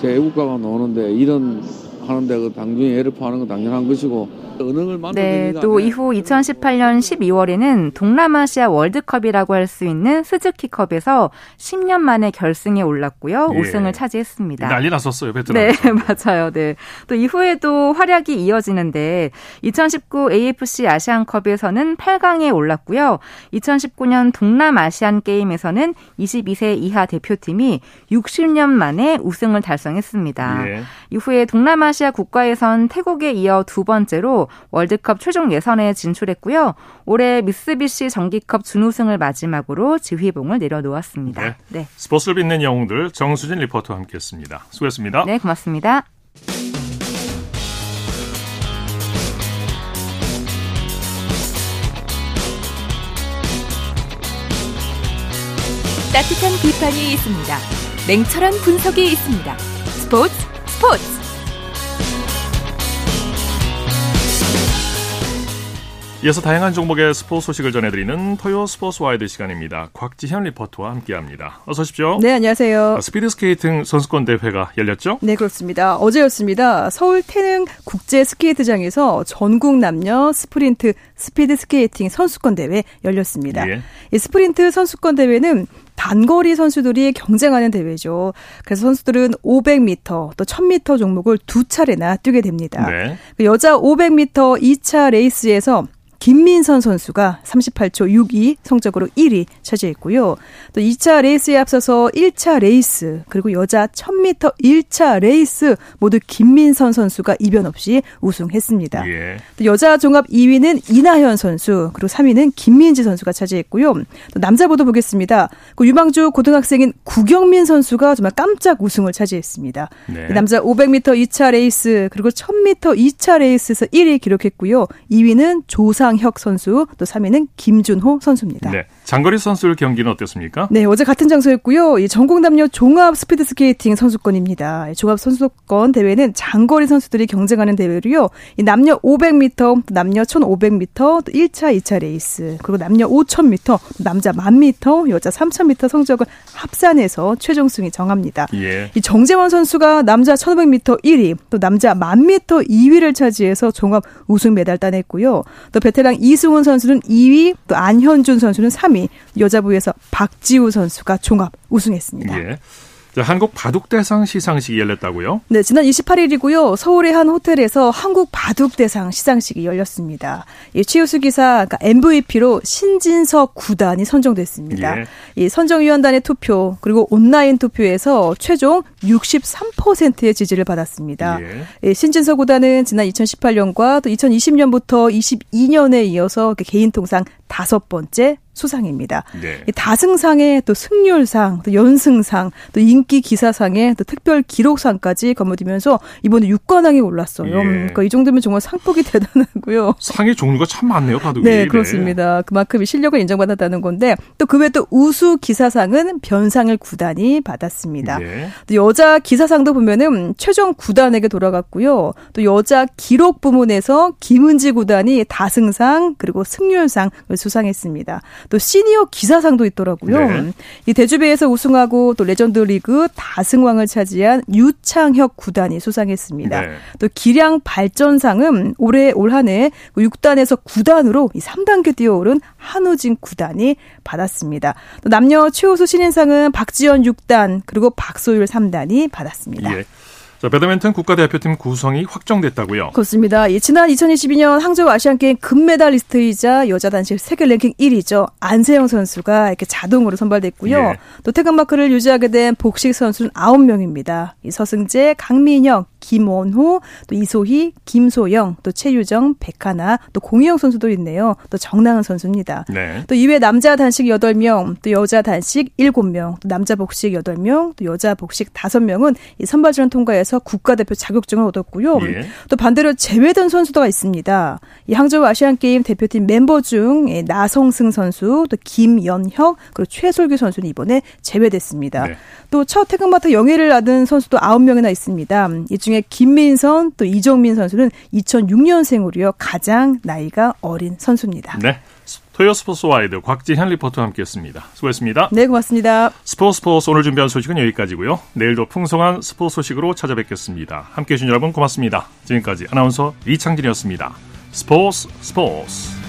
Speaker 9: 제 애국가가 나오는데 이런 하는데 그 당중에 애를 포하는 건 당연한 것이고 은행을 만들는
Speaker 8: 네, 또 이후 2018년 12월에는 동남아시아 월드컵이라고 할 수 있는 스즈키컵에서 10년 만에 결승에 올랐고요.
Speaker 1: 예.
Speaker 8: 우승을 차지했습니다.
Speaker 1: 난리 났었어요, 베트남.
Speaker 8: 네, 맞아요. 네. 또 이후에도 활약이 이어지는데 2019 AFC 아시안컵에서는 8강에 올랐고요. 2019년 동남아시안 게임에서는 22세 이하 대표팀이 60년 만에 우승을 달성했습니다.
Speaker 1: 예.
Speaker 8: 이후에 동남아시아 국가에선 태국에 이어 두 번째로 월드컵 최종 예선에 진출했고요. 올해 미쓰비시 정기컵 준우승을 마지막으로 지휘봉을 내려놓았습니다.
Speaker 1: 네.
Speaker 8: 네.
Speaker 1: 스포츠를 빛낸 영웅들 정수진 리포터와 함께했습니다. 수고했습니다.
Speaker 8: 네, 고맙습니다.
Speaker 4: 따뜻한 비판이 있습니다. 냉철한 분석이 있습니다. 스포츠 스포츠
Speaker 1: 이어서 다양한 종목의 스포츠 소식을 전해드리는 토요 스포츠 와이드 시간입니다. 곽지현 리포터와 함께합니다. 어서 오십시오.
Speaker 15: 네, 안녕하세요.
Speaker 1: 아, 스피드 스케이팅 선수권 대회가 열렸죠?
Speaker 15: 네, 그렇습니다. 어제였습니다. 서울 태릉 국제 스케이트장에서 전국 남녀 스프린트 스피드 스케이팅 선수권 대회 열렸습니다. 예. 이 스프린트 선수권 대회는 단거리 선수들이 경쟁하는 대회죠. 그래서 선수들은 500m 또 1000m 종목을 두 차례나 뛰게 됩니다. 네. 그 여자 500m 2차 레이스에서 김민선 선수가 38초 62 성적으로 1위 차지했고요. 또 2차 레이스에 앞서서 1차 레이스 그리고 여자 1000m 1차 레이스 모두 김민선 선수가 이변 없이 우승했습니다. 예. 또 여자 종합 2위는 이나현 선수 그리고 3위는 김민지 선수가 차지했고요. 또 남자부도 보겠습니다. 그 유망주 고등학생인 구경민 선수가 정말 깜짝 우승을 차지했습니다. 네. 남자 500m 2차 레이스 그리고 1000m 2차 레이스에서 1위 기록했고요. 2위는 조상 이상혁 선수, 또 3위는 김준호 선수입니다. 네.
Speaker 1: 장거리 선수들 경기는 어땠습니까?
Speaker 15: 네, 어제 같은 장소였고요. 이 전국 남녀 종합 스피드 스케이팅 선수권입니다. 종합 선수권 대회는 장거리 선수들이 경쟁하는 대회로요. 이 남녀 500m, 남녀 1500m, 또 1차, 2차 레이스, 그리고 남녀 5000m, 남자 1000m, 여자 3000m 성적을 합산해서 최종 순위 정합니다. 예. 이 정재원 선수가 남자 1500m 1위, 또 남자 1000m 2위를 차지해서 종합 우승 메달 따냈고요. 또 베테랑 이승훈 선수는 2위, 또 안현준 선수는 3위, 여자부에서 박지우 선수가 종합 우승했습니다. 예.
Speaker 1: 한국 바둑대상 시상식이 열렸다고요?
Speaker 15: 네, 지난 28일이고요. 서울의 한 호텔에서 한국 바둑대상 시상식이 열렸습니다. 이 최우수 기사 그러니까 MVP로 신진석 구단이 선정됐습니다. 예. 이 선정위원단의 투표 그리고 온라인 투표에서 최종 63%의 지지를 받았습니다. 예. 신진석 구단은 지난 2018년과 또 2020년부터 22년에 이어서 개인 통상 다섯 번째 수상입니다. 네. 다승상에 또 승률상, 또 연승상, 또 인기 기사상에 또 특별 기록상까지 거머쥐면서 이번에 6관왕에 올랐어요. 예. 그러니까 이 정도면 정말 상복이 대단하고요.
Speaker 1: 상의 종류가 참 많네요, 바둑이.
Speaker 15: 네, 그렇습니다. 네. 그만큼 실력을 인정받았다는 건데 또 그 외에 또 우수 기사상은 변상을 구단이 받았습니다. 네. 또 여자 기사상도 보면은 최종 구단에게 돌아갔고요. 또 여자 기록 부문에서 김은지 구단이 다승상 그리고 승률상을 수상했습니다. 또 시니어 기사상도 있더라고요. 네. 이 대주배에서 우승하고 또 레전드 리그 다승왕을 차지한 유창혁 9단이 수상했습니다. 네. 또 기량 발전상은 올해 올 한해 6단에서 9단으로 이 3단계 뛰어오른 한우진 9단이 받았습니다. 또 남녀 최우수 신인상은 박지연 6단 그리고 박소율 3단이 받았습니다. 예.
Speaker 1: 자, 배드민턴 국가대표팀 구성이 확정됐다고요?
Speaker 15: 그렇습니다. 예, 지난 2022년 항저우 아시안게임 금메달리스트이자 여자 단식 세계 랭킹 1위죠. 안세영 선수가 이렇게 자동으로 선발됐고요. 예. 또 태극마크를 유지하게 된 복식 선수는 9명입니다. 이 서승재, 강민영, 김원호, 또 이소희, 김소영, 또 최유정, 백하나, 또 공희영 선수도 있네요. 또 정나은 선수입니다. 네. 또 이외 남자 단식 8명, 또 여자 단식 7명, 또 남자 복식 8명, 또 여자 복식 5명은 이 선발전 통과해서 국가대표 자격증을 얻었고요. 예. 또 반대로 제외된 선수가 있습니다. 이 항저우 아시안 게임 대표팀 멤버 중 나성승 선수, 또 김연혁, 그리고 최솔규 선수는 이번에 제외됐습니다. 네. 또 첫 태극마크 영예를 얻은 선수도 9명이나 있습니다. 이 중에 김민선 또 이정민 선수는 2006년생으로요. 가장 나이가 어린 선수입니다.
Speaker 1: 네. 토요 스포츠 와이드 곽지현 리포터와 함께했습니다. 수고했습니다.
Speaker 15: 네, 고맙습니다.
Speaker 1: 스포츠 스포츠 오늘 준비한 소식은 여기까지고요. 내일도 풍성한 스포츠 소식으로 찾아뵙겠습니다. 함께해 주신 여러분 고맙습니다. 지금까지 아나운서 이창진이었습니다. 스포츠 스포츠